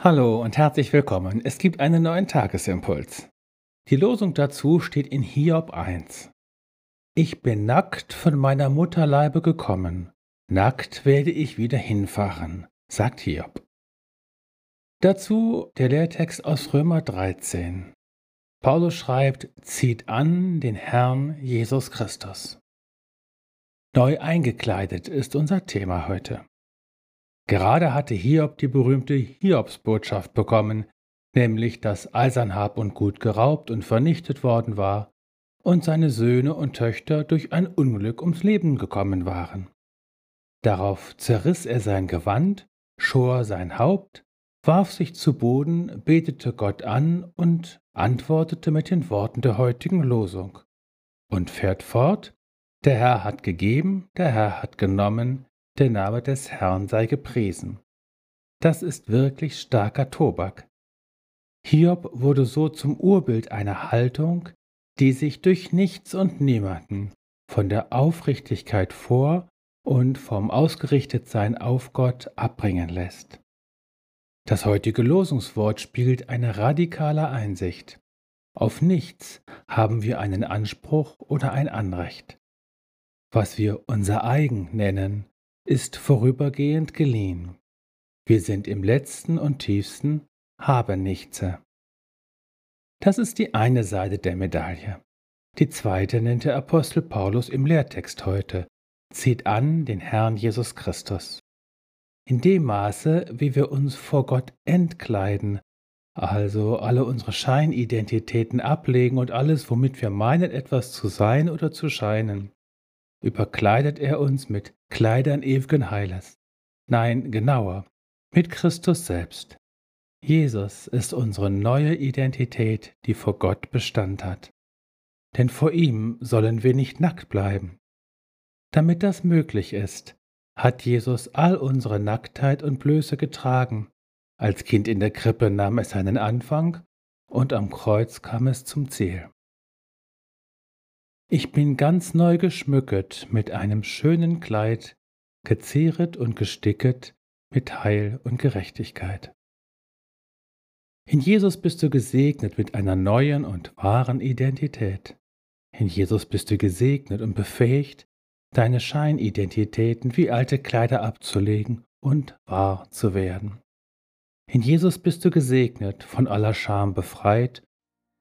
Hallo und herzlich willkommen. Es gibt einen neuen Tagesimpuls. Die Losung dazu steht in Hiob 1. Ich bin nackt von meiner Mutterleibe gekommen, nackt werde ich wieder hinfahren, sagt Hiob. Dazu der Lehrtext aus Römer 13. Paulus schreibt, zieht an den Herrn Jesus Christus. Neu eingekleidet ist unser Thema heute. Gerade hatte Hiob die berühmte Hiobsbotschaft bekommen, nämlich dass all sein Hab und Gut geraubt und vernichtet worden war und seine Söhne und Töchter durch ein Unglück ums Leben gekommen waren. Darauf zerriss er sein Gewand, schor sein Haupt, warf sich zu Boden, betete Gott an und antwortete mit den Worten der heutigen Losung und fährt fort, der Herr hat gegeben, der Herr hat genommen, der Name des Herrn sei gepriesen. Das ist wirklich starker Tobak. Hiob wurde so zum Urbild einer Haltung, die sich durch nichts und niemanden von der Aufrichtigkeit vor und vom Ausgerichtetsein auf Gott abbringen lässt. Das heutige Losungswort spiegelt eine radikale Einsicht. Auf nichts haben wir einen Anspruch oder ein Anrecht. Was wir unser eigen nennen, ist vorübergehend geliehen. Wir sind im letzten und tiefsten Habenichtse. Das ist die eine Seite der Medaille. Die zweite nennt der Apostel Paulus im Lehrtext heute. Zieht an den Herrn Jesus Christus. In dem Maße, wie wir uns vor Gott entkleiden, also alle unsere Scheinidentitäten ablegen und alles, womit wir meinen, etwas zu sein oder zu scheinen, überkleidet er uns mit Kleidern ewigen Heiles. Nein, genauer, mit Christus selbst. Jesus ist unsere neue Identität, die vor Gott Bestand hat. Denn vor ihm sollen wir nicht nackt bleiben. Damit das möglich ist, hat Jesus all unsere Nacktheit und Blöße getragen. Als Kind in der Krippe nahm es seinen Anfang und am Kreuz kam es zum Ziel. Ich bin ganz neu geschmücket mit einem schönen Kleid, gezehret und gesticket mit Heil und Gerechtigkeit. In Jesus bist du gesegnet mit einer neuen und wahren Identität. In Jesus bist du gesegnet und befähigt, deine Scheinidentitäten wie alte Kleider abzulegen und wahr zu werden. In Jesus bist du gesegnet, von aller Scham befreit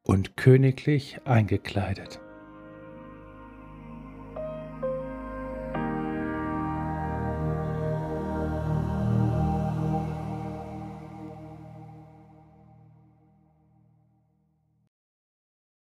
und königlich eingekleidet.